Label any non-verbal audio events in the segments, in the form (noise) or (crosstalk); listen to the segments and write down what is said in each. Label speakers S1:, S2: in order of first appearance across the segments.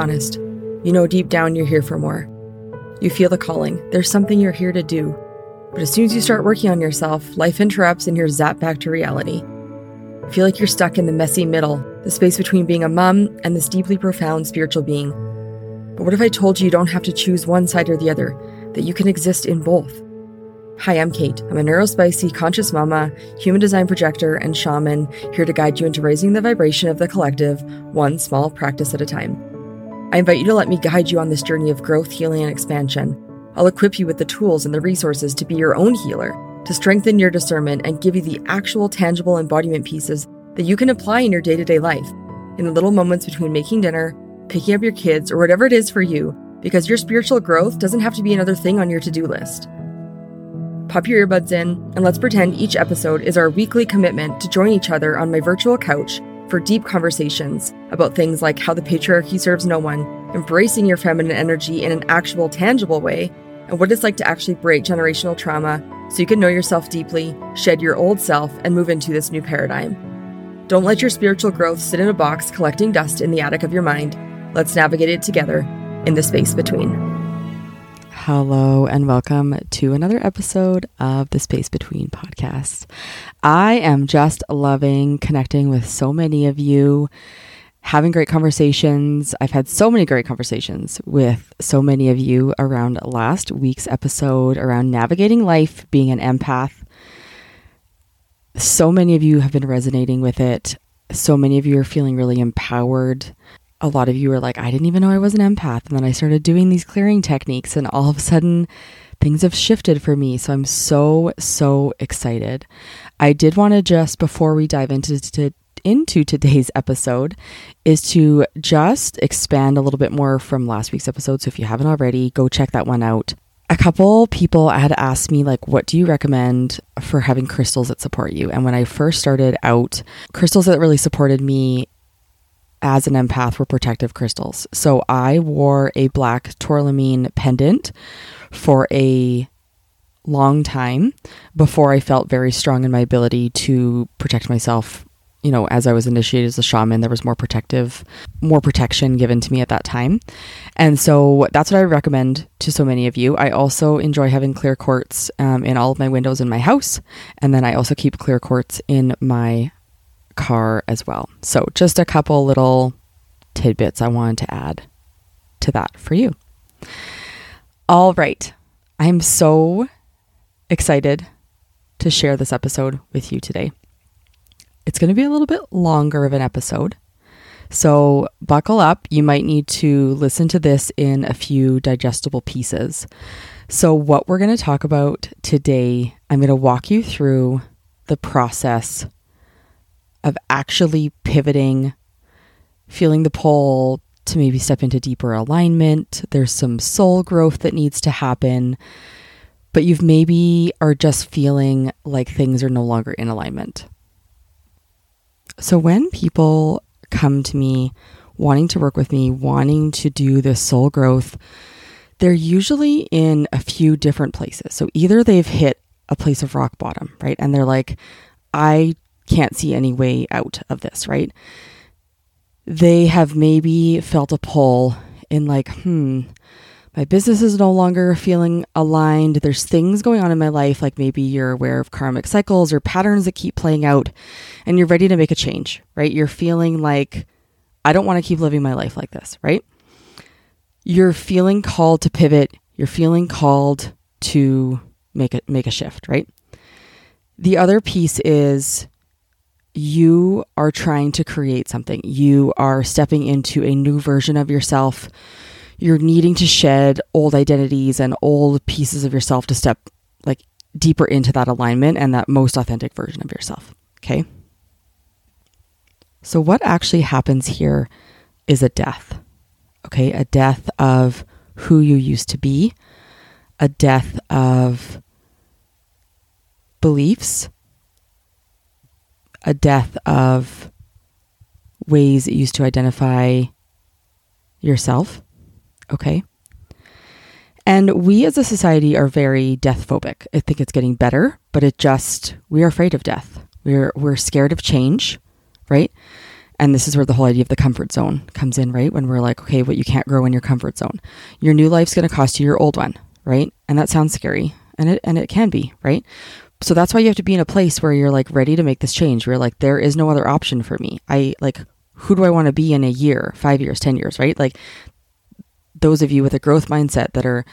S1: honest. You know deep down you're here for more. You feel the calling. There's something you're here to do. But as soon as you start working on yourself, life interrupts and you're zapped back to reality. I feel like you're stuck in the messy middle, the space between being a mom and this deeply profound spiritual being. But what if I told you you don't have to choose one side or the other, that you can exist in both? Hi, I'm Kate. I'm a neurospicy, conscious mama, human design projector, and shaman here to guide you into raising the vibration of the collective, one small practice at a time. I invite you to let me guide you on this journey of growth, healing, and expansion. I'll equip you with the tools and the resources to be your own healer, to strengthen your discernment, and give you the actual tangible embodiment pieces that you can apply in your day to day life, in the little moments between making dinner, picking up your kids, or whatever it is for you, because your spiritual growth doesn't have to be another thing on your to do list. Pop your earbuds in, and let's pretend each episode is our weekly commitment to join each other on my virtual couch for deep conversations about things like how the patriarchy serves no one, embracing your feminine energy in an actual, tangible way, and what it's like to actually break generational trauma so you can know yourself deeply, shed your old self, and move into this new paradigm. Don't let your spiritual growth sit in a box collecting dust in the attic of your mind. Let's navigate it together in the space between. Hello, and welcome to another episode of the Space Between podcast. I am just loving connecting with so many of you, having great conversations. I've had so many great conversations with so many of you around last week's episode around navigating life, being an empath. So many of you have been resonating with it. So many of you are feeling really empowered a lot of you were like, I didn't even know I was an empath. And then I started doing these clearing techniques, and all of a sudden, things have shifted for me. So I'm so, so excited. I did want to just, before we dive into, to, into today's episode, is to just expand a little bit more from last week's episode. So if you haven't already, go check that one out. A couple people had asked me, like, what do you recommend for having crystals that support you? And when I first started out, crystals that really supported me as an empath were protective crystals. So I wore a black tourmaline pendant for a long time before I felt very strong in my ability to protect myself. You know, as I was initiated as a shaman, there was more protective, more protection given to me at that time. And so that's what I recommend to so many of you. I also enjoy having clear quartz um, in all of my windows in my house. And then I also keep clear quartz in my car as well. So, just a couple little tidbits I wanted to add to that for you. All right. I'm so excited to share this episode with you today. It's going to be a little bit longer of an episode. So, buckle up. You might need to listen to this in a few digestible pieces. So, what we're going to talk about today, I'm going to walk you through the process of actually pivoting, feeling the pull to maybe step into deeper alignment. There's some soul growth that needs to happen, but you've maybe are just feeling like things are no longer in alignment. So when people come to me wanting to work with me, wanting to do this soul growth, they're usually in a few different places. So either they've hit a place of rock bottom, right? And they're like, I can't see any way out of this, right? They have maybe felt a pull in like, hmm, my business is no longer feeling aligned. There's things going on in my life, like maybe you're aware of karmic cycles or patterns that keep playing out, and you're ready to make a change, right? You're feeling like, I don't want to keep living my life like this, right? You're feeling called to pivot. You're feeling called to make it make a shift, right? The other piece is you are trying to create something. You are stepping into a new version of yourself. You're needing to shed old identities and old pieces of yourself to step like deeper into that alignment and that most authentic version of yourself. Okay. So, what actually happens here is a death. Okay. A death of who you used to be, a death of beliefs a death of ways it used to identify yourself. Okay. And we as a society are very death phobic. I think it's getting better, but it just, we are afraid of death. We're, we're scared of change, right? And this is where the whole idea of the comfort zone comes in, right? When we're like, okay, what you can't grow in your comfort zone. Your new life's going to cost you your old one, right? And that sounds scary, and it and it can be, right? So that's why you have to be in a place where you're like ready to make this change. Where like there is no other option for me. I like who do I want to be in a year, 5 years, 10 years, right? Like those of you with a growth mindset that are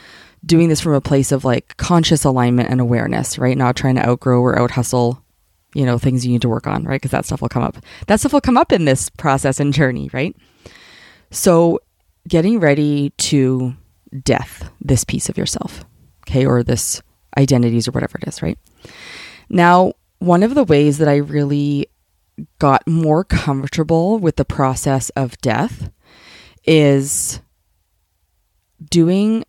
S1: doing this from a place of like conscious alignment and awareness, right? Not trying to outgrow or out hustle, you know, things you need to work on, right? Because that stuff will come up. That stuff will come up in this process and journey, right? So, getting ready to death this piece of yourself, okay, or this identities or whatever it is, right? Now, one of the ways that I really got more comfortable with the process of death is doing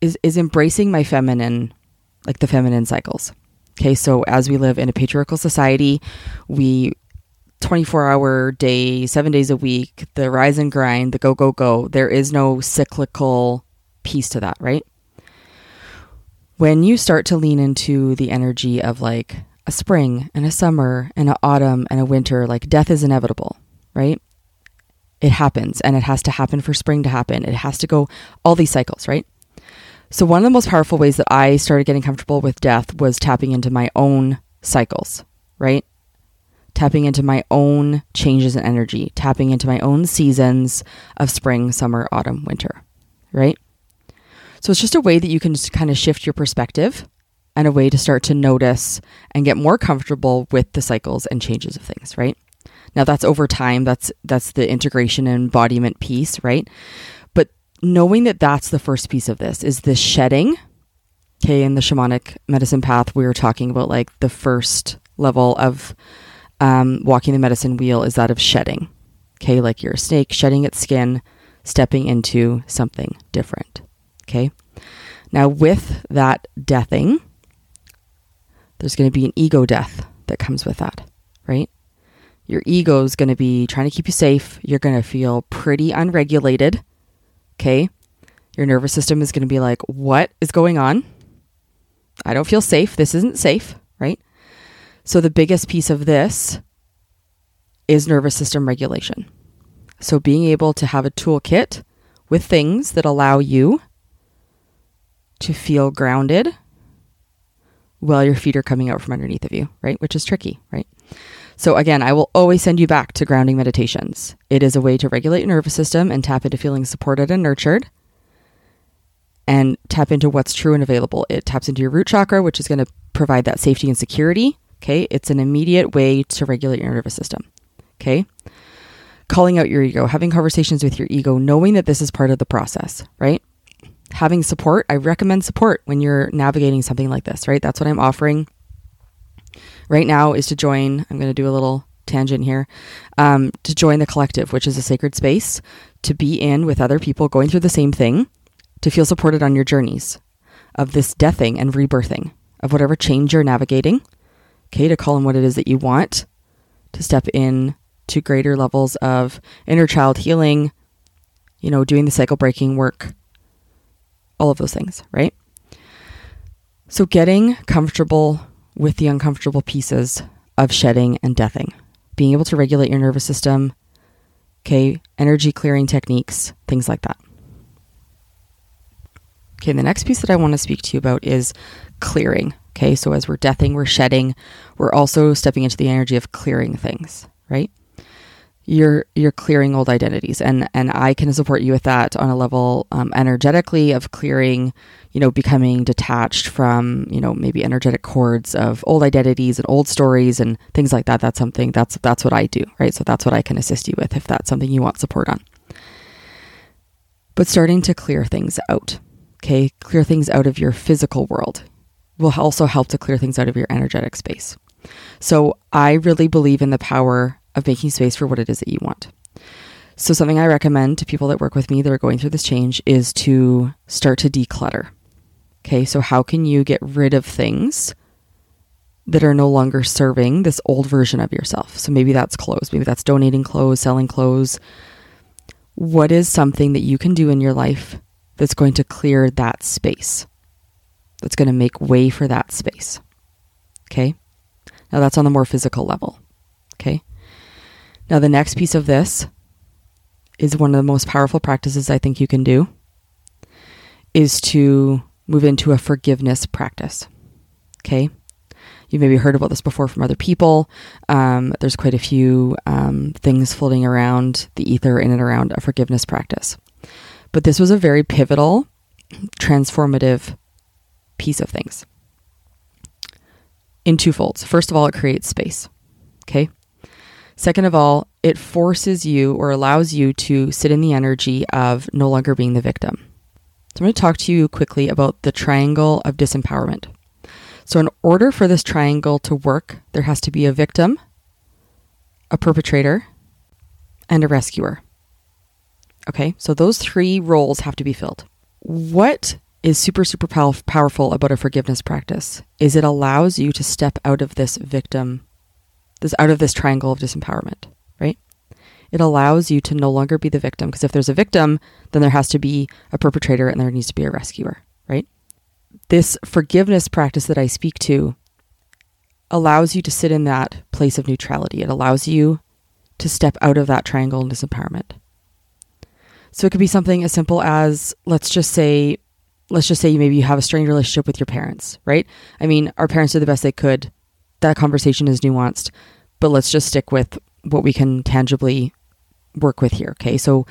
S1: is is embracing my feminine like the feminine cycles. Okay, so as we live in a patriarchal society, we 24 hour day, 7 days a week, the rise and grind, the go go go. There is no cyclical piece to that, right? When you start to lean into the energy of like a spring and a summer and an autumn and a winter, like death is inevitable, right? It happens and it has to happen for spring to happen. It has to go all these cycles, right? So, one of the most powerful ways that I started getting comfortable with death was tapping into my own cycles, right? Tapping into my own changes in energy, tapping into my own seasons of spring, summer, autumn, winter, right? So, it's just a way that you can kind of shift your perspective and a way to start to notice and get more comfortable with the cycles and changes of things, right? Now that's over time. That's that's the integration and embodiment piece, right? But knowing that that's the first piece of this is this shedding. Okay, in the shamanic medicine path, we were talking about like the first level of um, walking the medicine wheel is that of shedding. Okay, like you're a snake shedding its skin, stepping into something different. Okay, now with that deathing, there's going to be an ego death that comes with that, right? Your ego is going to be trying to keep you safe. You're going to feel pretty unregulated Okay. Your nervous system is going to be like, what is going on? I don't feel safe. This isn't safe, right? So, the biggest piece of this is nervous system regulation. So, being able to have a toolkit with things that allow you to feel grounded while your feet are coming out from underneath of you, right? Which is tricky, right? So, again, I will always send you back to grounding meditations. It is a way to regulate your nervous system and tap into feeling supported and nurtured and tap into what's true and available. It taps into your root chakra, which is going to provide that safety and security. Okay. It's an immediate way to regulate your nervous system. Okay. Calling out your ego, having conversations with your ego, knowing that this is part of the process, right? Having support. I recommend support when you're navigating something like this, right? That's what I'm offering right now is to join. I'm going to do a little tangent here um, to join the collective, which is a sacred space to be in with other people going through the same thing, to feel supported on your journeys of this deathing and rebirthing of whatever change you're navigating. Okay, to call in what it is that you want, to step in to greater levels of inner child healing, you know, doing the cycle breaking work, all of those things, right? So, getting comfortable with the uncomfortable pieces of shedding and deathing, being able to regulate your nervous system, okay, energy clearing techniques, things like that. Okay, the next piece that I want to speak to you about is clearing. Okay, so as we're deathing, we're shedding, we're also stepping into the energy of clearing things, right? You're you're clearing old identities. And and I can support you with that on a level um, energetically of clearing you know becoming detached from you know maybe energetic cords of old identities and old stories and things like that. That's something that's that's what I do right? So that's what I can assist you with if that's something you want support on. But starting to clear things out okay? Clear things out of your physical world will also help to clear things out of your energetic space. So I really believe in the power of making space for what it is that you want. So, something I recommend to people that work with me that are going through this change is to start to declutter. Okay, so how can you get rid of things that are no longer serving this old version of yourself? So, maybe that's clothes, maybe that's donating clothes, selling clothes. What is something that you can do in your life that's going to clear that space? That's going to make way for that space. Okay, now that's on the more physical level. Okay. Now, the next piece of this is one of the most powerful practices I think you can do is to move into a forgiveness practice. Okay. You maybe heard about this before from other people. Um, there's quite a few um, things floating around the ether in and around a forgiveness practice. But this was a very pivotal, transformative piece of things in two folds. First of all, it creates space. Okay. Second of all, it forces you or allows you to sit in the energy of no longer being the victim. So I'm going to talk to you quickly about the triangle of disempowerment. So, in order for this triangle to work, there has to be a victim, a perpetrator, and a rescuer. Okay, so those three roles have to be filled. What is super, super pow- powerful about a forgiveness practice is it allows you to step out of this victim, this out of this triangle of disempowerment, right? It allows you to no longer be the victim because if there's a victim, then there has to be a perpetrator and there needs to be a rescuer, right? this forgiveness practice that I speak to allows you to sit in that place of neutrality. It allows you to step out of that triangle of disempowerment. So it could be something as simple as let's just say let's just say maybe you have a strained relationship with your parents, right? I mean, our parents did the best they could. That conversation is nuanced, but let's just stick with what we can tangibly work with here, okay? So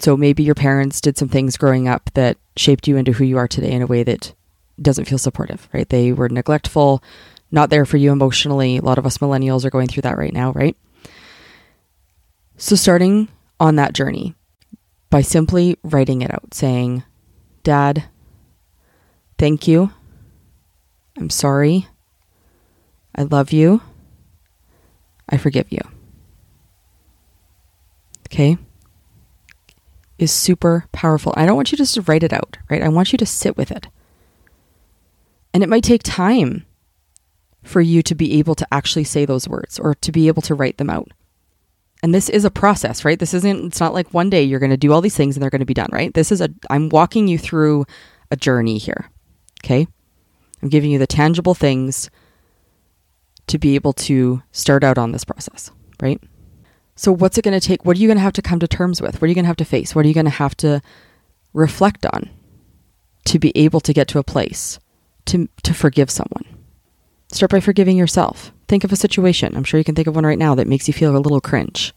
S1: so maybe your parents did some things growing up that shaped you into who you are today in a way that doesn't feel supportive, right? They were neglectful, not there for you emotionally. A lot of us millennials are going through that right now, right? So, starting on that journey by simply writing it out, saying, Dad, thank you. I'm sorry. I love you. I forgive you. Okay? Is super powerful. I don't want you just to write it out, right? I want you to sit with it. And it might take time for you to be able to actually say those words or to be able to write them out. And this is a process, right? This isn't, it's not like one day you're going to do all these things and they're going to be done, right? This is a, I'm walking you through a journey here. Okay. I'm giving you the tangible things to be able to start out on this process, right? So, what's it going to take? What are you going to have to come to terms with? What are you going to have to face? What are you going to have to reflect on to be able to get to a place to, to forgive someone. Start by forgiving yourself. Think of a situation. I'm sure you can think of one right now that makes you feel a little cringe.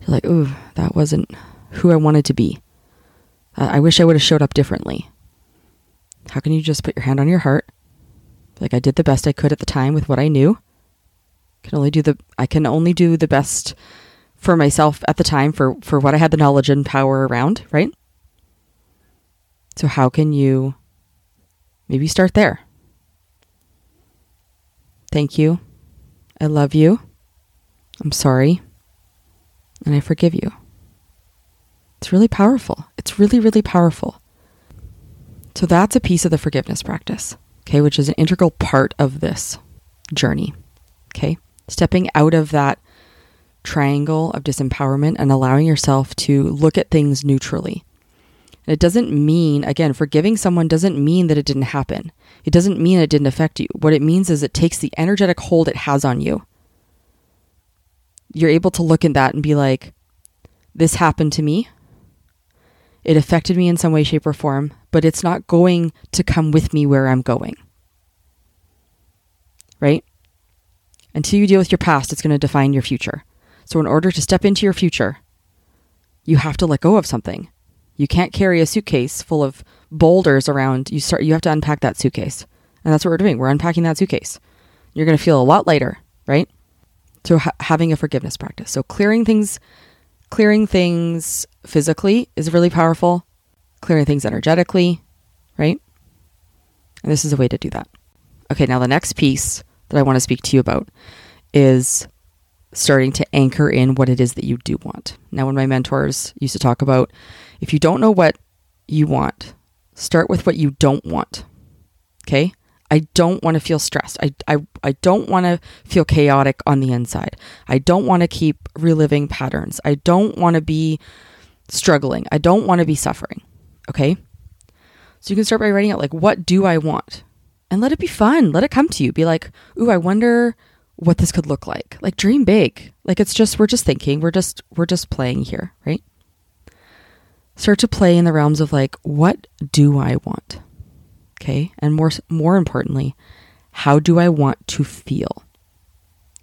S1: You're like, ooh, that wasn't who I wanted to be. I wish I would have showed up differently. How can you just put your hand on your heart? Like I did the best I could at the time with what I knew. Can only do the I can only do the best for myself at the time for for what I had the knowledge and power around, right? So how can you Maybe start there. Thank you. I love you. I'm sorry. And I forgive you. It's really powerful. It's really, really powerful. So that's a piece of the forgiveness practice, okay, which is an integral part of this journey, okay? Stepping out of that triangle of disempowerment and allowing yourself to look at things neutrally and it doesn't mean, again, forgiving someone doesn't mean that it didn't happen. It doesn't mean it didn't affect you. What it means is it takes the energetic hold it has on you. You're able to look at that and be like, this happened to me. It affected me in some way, shape, or form, but it's not going to come with me where I'm going. Right? Until you deal with your past, it's going to define your future. So, in order to step into your future, you have to let go of something. You can't carry a suitcase full of boulders around. You start you have to unpack that suitcase. And that's what we're doing. We're unpacking that suitcase. You're going to feel a lot lighter, right? So ha- having a forgiveness practice. So clearing things clearing things physically is really powerful. Clearing things energetically, right? And this is a way to do that. Okay, now the next piece that I want to speak to you about is starting to anchor in what it is that you do want. Now, when my mentors used to talk about if you don't know what you want, start with what you don't want. Okay? I don't want to feel stressed. I, I, I don't want to feel chaotic on the inside. I don't want to keep reliving patterns. I don't want to be struggling. I don't want to be suffering. Okay? So you can start by writing out, like, what do I want? And let it be fun. Let it come to you. Be like, ooh, I wonder what this could look like. Like dream big. Like it's just we're just thinking, we're just we're just playing here, right? Start to play in the realms of like what do I want? Okay? And more more importantly, how do I want to feel?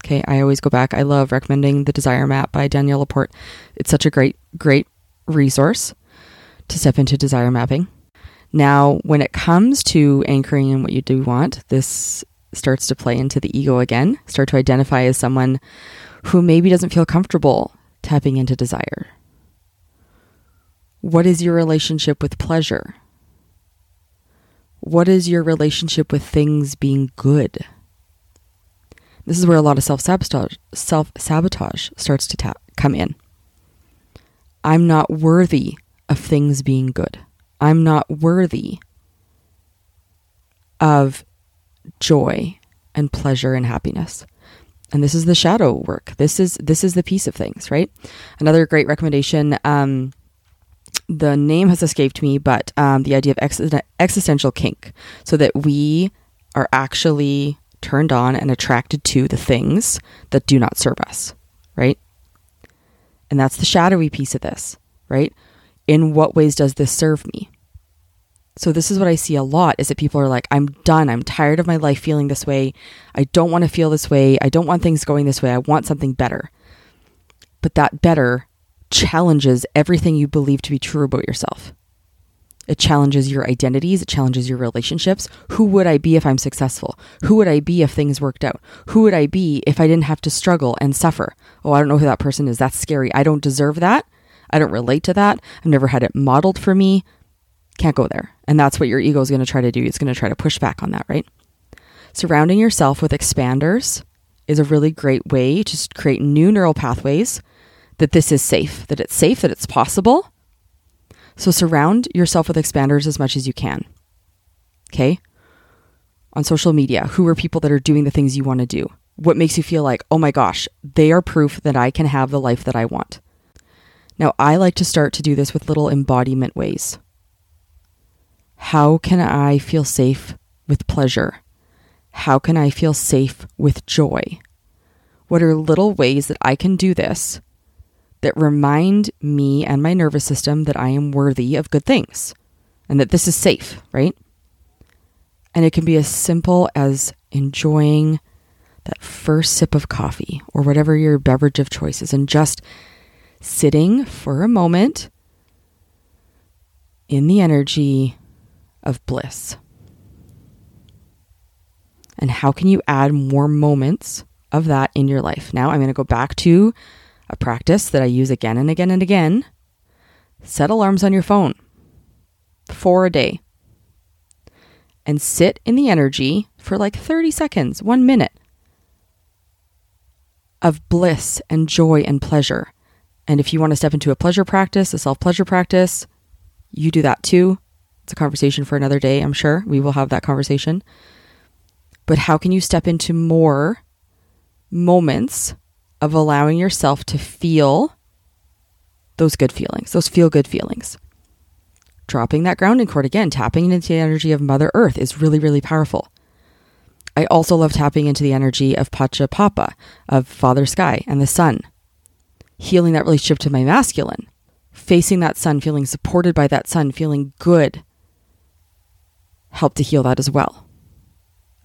S1: Okay, I always go back. I love recommending the Desire Map by Danielle LaPorte. It's such a great great resource to step into desire mapping. Now, when it comes to anchoring in what you do want, this starts to play into the ego again, start to identify as someone who maybe doesn't feel comfortable tapping into desire. What is your relationship with pleasure? What is your relationship with things being good? This is where a lot of self sabotage self sabotage starts to come in. I'm not worthy of things being good. I'm not worthy of joy and pleasure and happiness. And this is the shadow work. This is this is the piece of things, right? Another great recommendation. Um, the name has escaped me, but um, the idea of ex- existential kink, so that we are actually turned on and attracted to the things that do not serve us, right? And that's the shadowy piece of this, right? In what ways does this serve me? So this is what I see a lot is that people are like, I'm done. I'm tired of my life feeling this way. I don't want to feel this way. I don't want things going this way. I want something better. But that better challenges everything you believe to be true about yourself. It challenges your identities. It challenges your relationships. Who would I be if I'm successful? Who would I be if things worked out? Who would I be if I didn't have to struggle and suffer? Oh, I don't know who that person is. That's scary. I don't deserve that. I don't relate to that. I've never had it modeled for me. Can't go there. And that's what your ego is going to try to do. It's going to try to push back on that, right? Surrounding yourself with expanders is a really great way to create new neural pathways that this is safe, that it's safe, that it's possible. So surround yourself with expanders as much as you can. Okay? On social media, who are people that are doing the things you want to do? What makes you feel like, oh my gosh, they are proof that I can have the life that I want? Now, I like to start to do this with little embodiment ways. How can I feel safe with pleasure? How can I feel safe with joy? What are little ways that I can do this that remind me and my nervous system that I am worthy of good things and that this is safe, right? And it can be as simple as enjoying that first sip of coffee or whatever your beverage of choice is and just sitting for a moment in the energy of bliss. And how can you add more moments of that in your life? Now I'm going to go back to a practice that I use again and again and again. Set alarms on your phone for a day and sit in the energy for like 30 seconds, one minute of bliss and joy and pleasure. And if you want to step into a pleasure practice, a self pleasure practice, you do that too. It's a conversation for another day, I'm sure. We will have that conversation. But how can you step into more moments of allowing yourself to feel those good feelings, those feel good feelings? Dropping that grounding cord again, tapping into the energy of Mother Earth is really, really powerful. I also love tapping into the energy of Pacha Papa, of Father Sky and the Sun healing that relationship to my masculine, facing that sun, feeling supported by that sun, feeling good, help to heal that as well.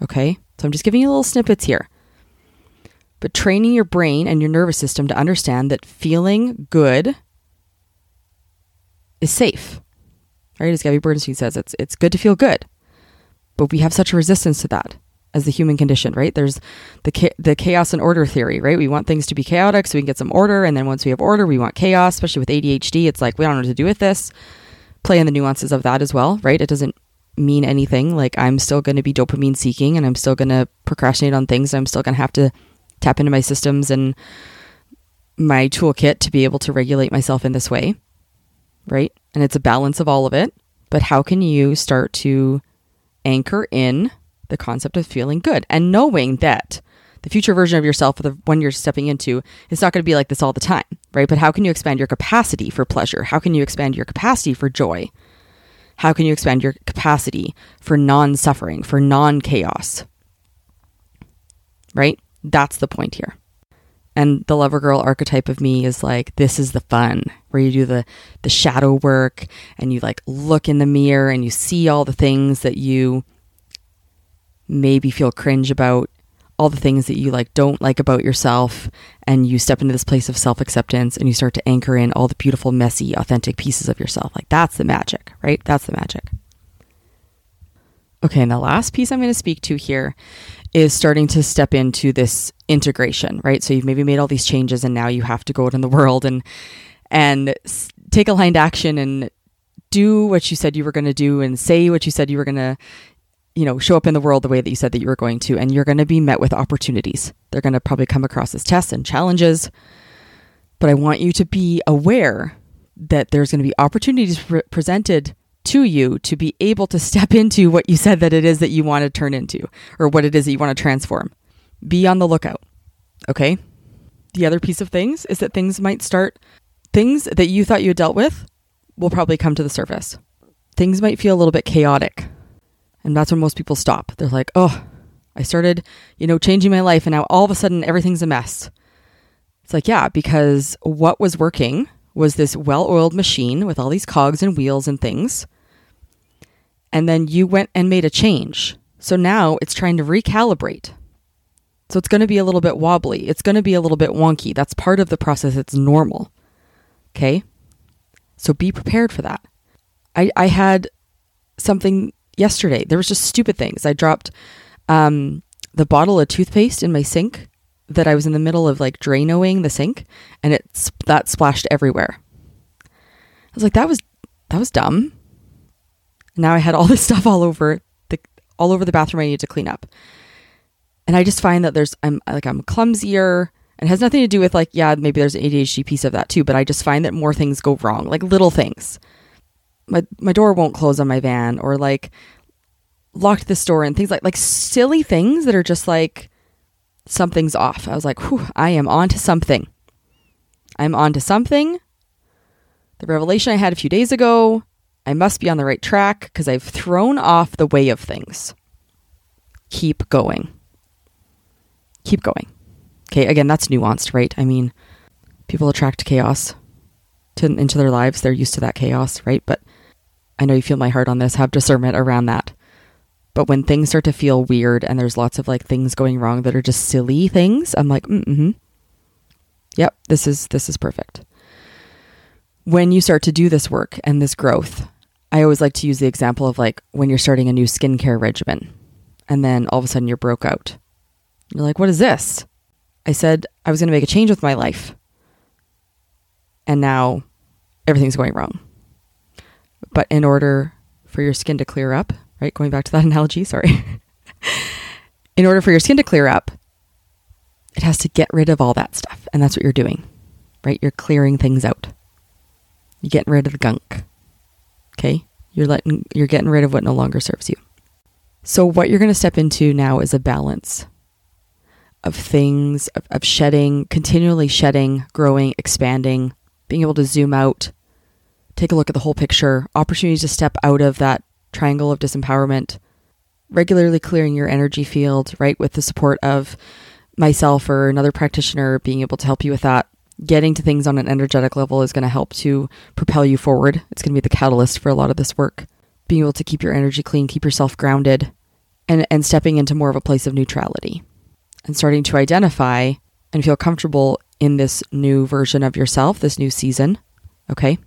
S1: Okay? So I'm just giving you little snippets here. But training your brain and your nervous system to understand that feeling good is safe. Right? As Gabby Bernstein says, it's it's good to feel good. But we have such a resistance to that as the human condition, right? There's the the chaos and order theory, right? We want things to be chaotic so we can get some order, and then once we have order, we want chaos. Especially with ADHD, it's like we don't know what to do with this. Play in the nuances of that as well, right? It doesn't mean anything. Like I'm still going to be dopamine seeking, and I'm still going to procrastinate on things. I'm still going to have to tap into my systems and my toolkit to be able to regulate myself in this way, right? And it's a balance of all of it. But how can you start to anchor in the concept of feeling good and knowing that the future version of yourself, the one you're stepping into, is not going to be like this all the time, right? But how can you expand your capacity for pleasure? How can you expand your capacity for joy? How can you expand your capacity for non suffering, for non chaos? Right? That's the point here. And the lover girl archetype of me is like, this is the fun where you do the, the shadow work and you like look in the mirror and you see all the things that you maybe feel cringe about, all the things that you like don't like about yourself. And you step into this place of self acceptance and you start to anchor in all the beautiful, messy, authentic pieces of yourself. Like that's the magic, right? That's the magic. Okay, and the last piece I'm going to speak to here is starting to step into this integration, right? So you've maybe made all these changes and now you have to go out in the world and and take aligned action and do what you said you were going to do and say what you said you were going to you know show up in the world the way that you said that you were going to and you're going to be met with opportunities. They're going to probably come across as tests and challenges. But I want you to be aware that there's going to be opportunities pre- presented to you to be able to step into what you said that it is that you want to turn into or what it is that you want to transform. Be on the lookout. Okay? The other piece of things is that things might start, things that you thought you had dealt with will probably come to the surface. Things might feel a little bit chaotic. And that's when most people stop. They're like, oh, I started, you know, changing my life and now all of a sudden everything's a mess. It's like, yeah, because what was working was this well oiled machine with all these cogs and wheels and things and then you went and made a change. So now it's trying to recalibrate. So it's going to be a little bit wobbly. It's going to be a little bit wonky. That's part of the process. It's normal. Okay? So be prepared for that. I, I had something yesterday. There was just stupid things. I dropped um, the bottle of toothpaste in my sink that I was in the middle of like Dranoing the sink and it that splashed everywhere. I was like, that was that was dumb. Now I had all (laughs) this stuff all over the all over the bathroom I needed to clean up. And I just find that there's I'm like I'm clumsier and has nothing to do with like yeah maybe there's an ADHD piece of that too but I just find that more things go wrong like little things my my door won't close on my van or like locked the store and things like like silly things that are just like something's off I was like Whew, I am on to something I'm on to something the revelation I had a few days ago I must be on the right track because I've thrown off the way of things. Keep going. Keep going. Okay, again, that's nuanced, right? I mean, people attract chaos to, into their lives. They're used to that chaos, right? But I know you feel my heart on this. Have discernment around that. But when things start to feel weird and there's lots of like things going wrong that are just silly things, I'm like, mm-hmm. Yep, this is this is perfect. When you start to do this work and this growth, I always like to use the example of like when you're starting a new skincare regimen and then all of a sudden you're broke out. You're like, what is this? I said I was going to make a change with my life. And now everything's going wrong. But in order for your skin to clear up, right? Going back to that (laughs) analogy, sorry. in order for your skin to clear up, it has to get rid of all that stuff. And that's what you're doing, right? You're clearing things out. You're getting rid of the gunk. Okay? You're letting you're getting rid of what no longer serves you. So what you're going to step into now is a balance of things of, of shedding, continually shedding, growing, expanding, being able to zoom out, take a look at the whole picture, opportunities to step out of that triangle of disempowerment, regularly clearing your energy field, right, with the support of myself or another practitioner being able to help you with that getting to things on an energetic level is going to help to propel you forward. It's going to be the catalyst for a lot of this work. Being able to keep your energy clean, keep yourself grounded, and, and stepping into more of a place of neutrality and starting to identify and feel comfortable in this new version of yourself, this new season. Okay.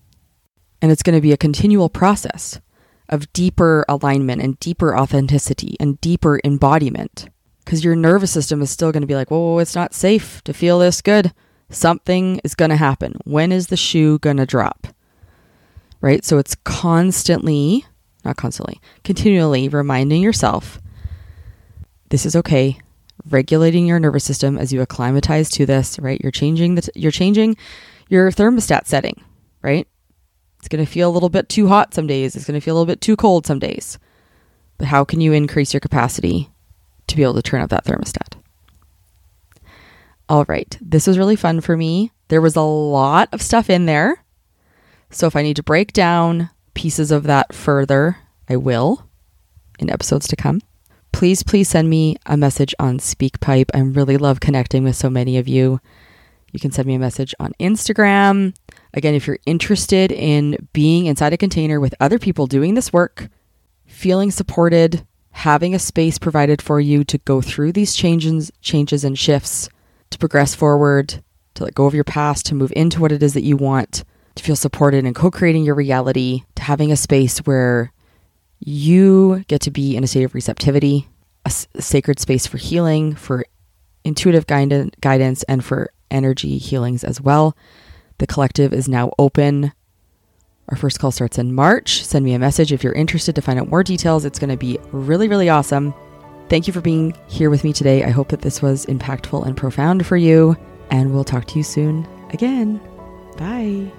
S1: And it's going to be a continual process of deeper alignment and deeper authenticity and deeper embodiment because your nervous system is still going to be like, whoa, it's not safe to feel this good something is going to happen. When is the shoe going to drop? Right? So it's constantly, not constantly, continually reminding yourself this is okay. Regulating your nervous system as you acclimatize to this, right? You're changing the t- you're changing your thermostat setting, right? It's going to feel a little bit too hot some days. It's going to feel a little bit too cold some days. But how can you increase your capacity to be able to turn up that thermostat? All right, this was really fun for me. There was a lot of stuff in there. So if I need to break down pieces of that further, I will in episodes to come. please, please send me a message on SpeakPipe. I really love connecting with so many of you. You can send me a message on Instagram. Again, if you're interested in being inside a container with other people doing this work, feeling supported, having a space provided for you to go through these changes, changes and shifts, to progress forward, to let go of your past, to move into what it is that you want, to feel supported in co-creating your reality, to having a space where you get to be in a state of receptivity, a, a sacred space for healing, for intuitive guidance, guidance, and for energy healings as well. The collective is now open. Our first call starts in March. Send me a message if you're interested to find out more details. It's going to be really, really awesome. Thank you for being here with me today. I hope that this was impactful and profound for you, and we'll talk to you soon again. Bye.